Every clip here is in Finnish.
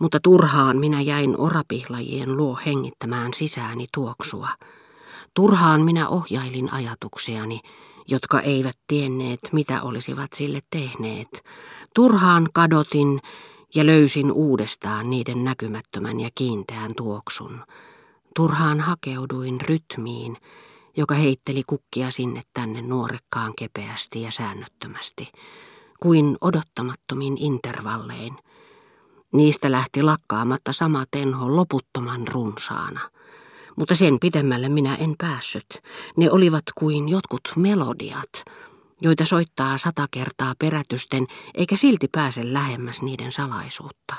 Mutta turhaan minä jäin orapihlajien luo hengittämään sisääni tuoksua. Turhaan minä ohjailin ajatuksiani, jotka eivät tienneet, mitä olisivat sille tehneet. Turhaan kadotin ja löysin uudestaan niiden näkymättömän ja kiinteän tuoksun. Turhaan hakeuduin rytmiin, joka heitteli kukkia sinne tänne nuorekkaan kepeästi ja säännöttömästi, kuin odottamattomin intervallein. Niistä lähti lakkaamatta sama tenho loputtoman runsaana. Mutta sen pitemmälle minä en päässyt. Ne olivat kuin jotkut melodiat, joita soittaa sata kertaa perätysten, eikä silti pääse lähemmäs niiden salaisuutta.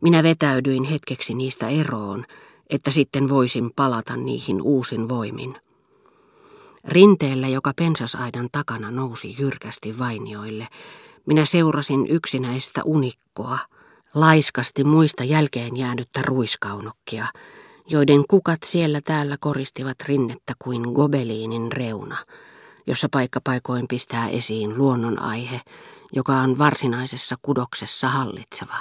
Minä vetäydyin hetkeksi niistä eroon, että sitten voisin palata niihin uusin voimin. Rinteellä, joka pensasaidan takana nousi jyrkästi vainioille, minä seurasin yksinäistä unikkoa, laiskasti muista jälkeen jäänyttä ruiskaunokkia, joiden kukat siellä täällä koristivat rinnettä kuin gobeliinin reuna, jossa paikkapaikoin pistää esiin luonnon aihe, joka on varsinaisessa kudoksessa hallitseva.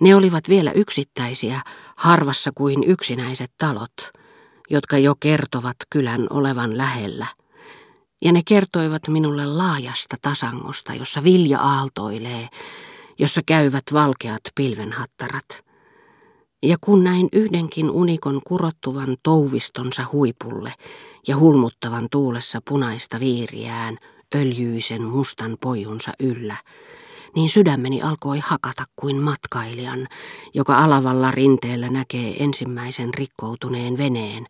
Ne olivat vielä yksittäisiä, harvassa kuin yksinäiset talot, jotka jo kertovat kylän olevan lähellä. Ja ne kertoivat minulle laajasta tasangosta, jossa vilja aaltoilee, jossa käyvät valkeat pilvenhattarat. Ja kun näin yhdenkin unikon kurottuvan touvistonsa huipulle ja hulmuttavan tuulessa punaista viiriään öljyisen mustan pojunsa yllä, niin sydämeni alkoi hakata kuin matkailijan, joka alavalla rinteellä näkee ensimmäisen rikkoutuneen veneen,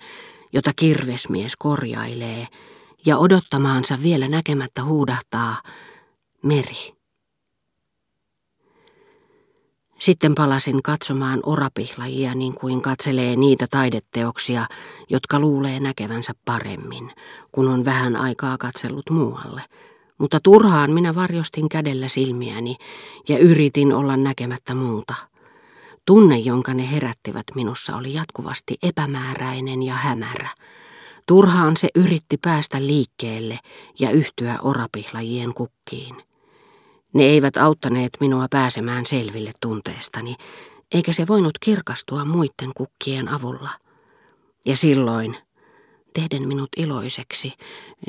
jota kirvesmies korjailee, ja odottamaansa vielä näkemättä huudahtaa, meri. Sitten palasin katsomaan orapihlajia niin kuin katselee niitä taideteoksia, jotka luulee näkevänsä paremmin, kun on vähän aikaa katsellut muualle – mutta turhaan minä varjostin kädellä silmiäni ja yritin olla näkemättä muuta. Tunne, jonka ne herättivät minussa, oli jatkuvasti epämääräinen ja hämärä. Turhaan se yritti päästä liikkeelle ja yhtyä orapihlajien kukkiin. Ne eivät auttaneet minua pääsemään selville tunteestani, eikä se voinut kirkastua muiden kukkien avulla. Ja silloin tehden minut iloiseksi,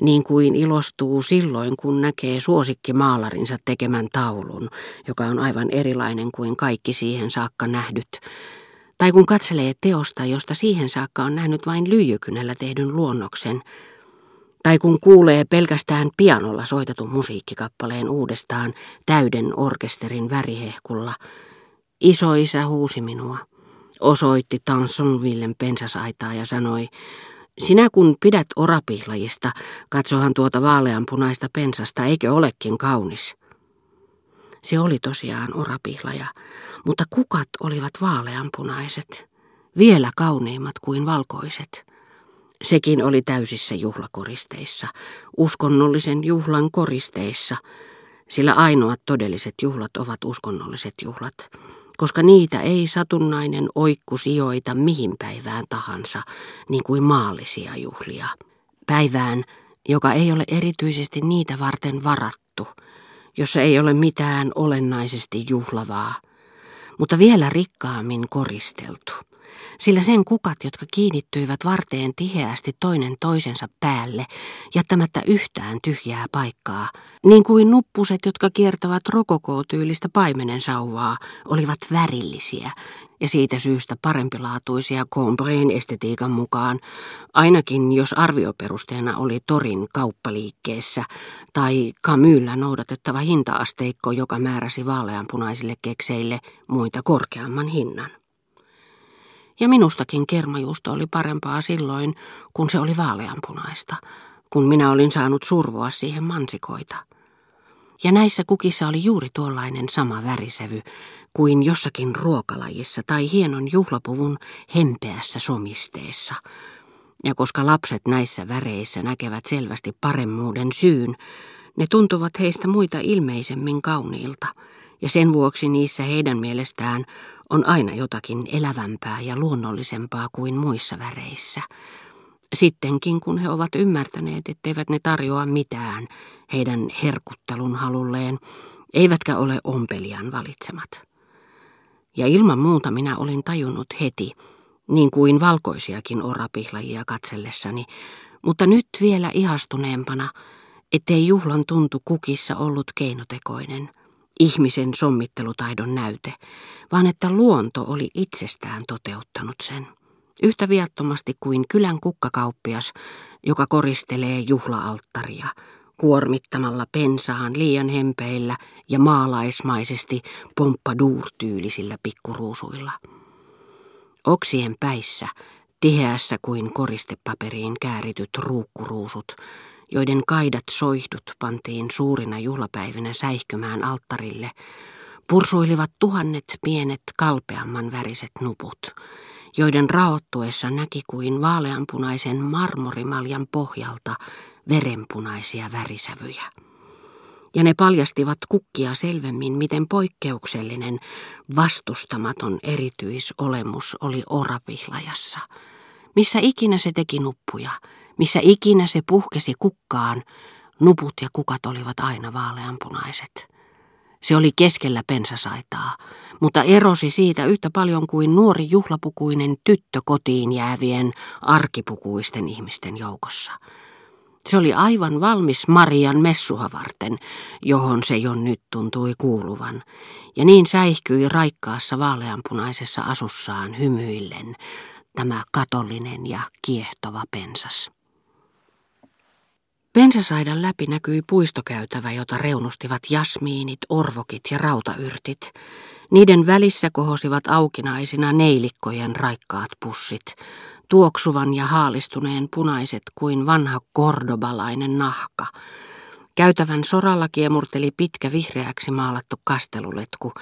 niin kuin ilostuu silloin, kun näkee suosikkimaalarinsa tekemän taulun, joka on aivan erilainen kuin kaikki siihen saakka nähdyt, tai kun katselee teosta, josta siihen saakka on nähnyt vain lyijykynällä tehdyn luonnoksen, tai kun kuulee pelkästään pianolla soitetun musiikkikappaleen uudestaan täyden orkesterin värihehkulla, isoisä huusi minua, osoitti Tansonvillen pensasaitaa ja sanoi, sinä kun pidät orapihlajista, katsohan tuota vaaleanpunaista pensasta, eikö olekin kaunis? Se oli tosiaan orapihlaja, mutta kukat olivat vaaleanpunaiset, vielä kauneimmat kuin valkoiset. Sekin oli täysissä juhlakoristeissa, uskonnollisen juhlan koristeissa, sillä ainoat todelliset juhlat ovat uskonnolliset juhlat koska niitä ei satunnainen oikku sijoita mihin päivään tahansa, niin kuin maallisia juhlia. Päivään, joka ei ole erityisesti niitä varten varattu, jossa ei ole mitään olennaisesti juhlavaa, mutta vielä rikkaammin koristeltu sillä sen kukat, jotka kiinnittyivät varteen tiheästi toinen toisensa päälle, jättämättä yhtään tyhjää paikkaa, niin kuin nuppuset, jotka kiertävät rokokootyylistä paimenen sauvaa, olivat värillisiä ja siitä syystä parempilaatuisia Combreen estetiikan mukaan, ainakin jos arvioperusteena oli torin kauppaliikkeessä tai Kamyllä noudatettava hintaasteikko, joka määräsi vaaleanpunaisille kekseille muita korkeamman hinnan. Ja minustakin kermajuusto oli parempaa silloin, kun se oli vaaleanpunaista, kun minä olin saanut survoa siihen mansikoita. Ja näissä kukissa oli juuri tuollainen sama värisevy kuin jossakin ruokalajissa tai hienon juhlapuvun hempeässä somisteessa. Ja koska lapset näissä väreissä näkevät selvästi paremmuuden syyn, ne tuntuvat heistä muita ilmeisemmin kauniilta, ja sen vuoksi niissä heidän mielestään on aina jotakin elävämpää ja luonnollisempaa kuin muissa väreissä. Sittenkin kun he ovat ymmärtäneet, etteivät ne tarjoa mitään heidän herkuttelun halulleen, eivätkä ole ompelijan valitsemat. Ja ilman muuta minä olin tajunnut heti, niin kuin valkoisiakin orapihlajia katsellessani, mutta nyt vielä ihastuneempana, ettei juhlan tuntu kukissa ollut keinotekoinen, ihmisen sommittelutaidon näyte, vaan että luonto oli itsestään toteuttanut sen. Yhtä viattomasti kuin kylän kukkakauppias, joka koristelee juhlaalttaria, kuormittamalla pensaan liian hempeillä ja maalaismaisesti pompaduurtyylisillä pikkuruusuilla. Oksien päissä, tiheässä kuin koristepaperiin käärityt ruukkuruusut, joiden kaidat soihdut pantiin suurina juhlapäivinä säihkymään alttarille, pursuilivat tuhannet pienet kalpeamman väriset nuput, joiden raottuessa näki kuin vaaleanpunaisen marmorimaljan pohjalta verenpunaisia värisävyjä. Ja ne paljastivat kukkia selvemmin, miten poikkeuksellinen, vastustamaton erityisolemus oli orapihlajassa. Missä ikinä se teki nuppuja, missä ikinä se puhkesi kukkaan, nuput ja kukat olivat aina vaaleanpunaiset. Se oli keskellä pensasaitaa, mutta erosi siitä yhtä paljon kuin nuori juhlapukuinen tyttö kotiin jäävien arkipukuisten ihmisten joukossa. Se oli aivan valmis Marian messuha varten, johon se jo nyt tuntui kuuluvan, ja niin säihkyi raikkaassa vaaleanpunaisessa asussaan hymyillen tämä katollinen ja kiehtova pensas. Pensasaidan läpi näkyi puistokäytävä, jota reunustivat jasmiinit, orvokit ja rautayrtit. Niiden välissä kohosivat aukinaisina neilikkojen raikkaat pussit, tuoksuvan ja haalistuneen punaiset kuin vanha kordobalainen nahka. Käytävän soralla kiemurteli pitkä vihreäksi maalattu kasteluletku,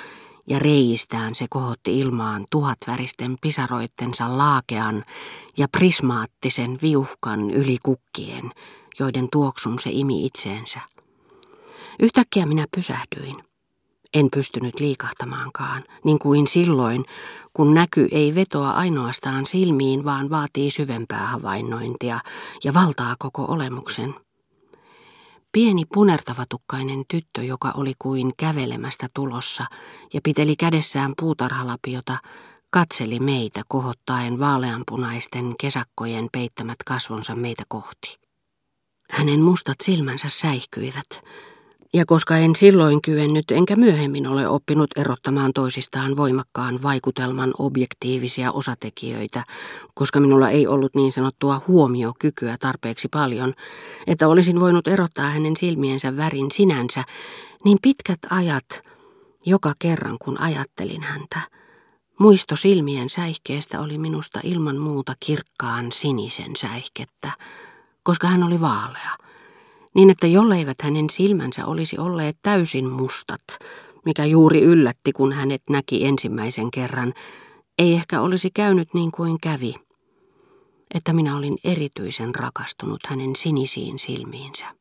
ja reistään se kohotti ilmaan tuhatväristen pisaroittensa laakean ja prismaattisen viuhkan yli kukkien, joiden tuoksun se imi itseensä. Yhtäkkiä minä pysähdyin. En pystynyt liikahtamaankaan, niin kuin silloin, kun näky ei vetoa ainoastaan silmiin, vaan vaatii syvempää havainnointia ja valtaa koko olemuksen. Pieni punertavatukkainen tyttö, joka oli kuin kävelemästä tulossa ja piteli kädessään puutarhalapiota, katseli meitä kohottaen vaaleanpunaisten kesäkkojen peittämät kasvonsa meitä kohti. Hänen mustat silmänsä säihkyivät, ja koska en silloin kyennyt enkä myöhemmin ole oppinut erottamaan toisistaan voimakkaan vaikutelman objektiivisia osatekijöitä, koska minulla ei ollut niin sanottua huomiokykyä tarpeeksi paljon, että olisin voinut erottaa hänen silmiensä värin sinänsä, niin pitkät ajat, joka kerran kun ajattelin häntä, muisto silmien säihkeestä oli minusta ilman muuta kirkkaan sinisen säihkettä, koska hän oli vaalea, niin että jolleivät hänen silmänsä olisi olleet täysin mustat, mikä juuri yllätti, kun hänet näki ensimmäisen kerran, ei ehkä olisi käynyt niin kuin kävi, että minä olin erityisen rakastunut hänen sinisiin silmiinsä.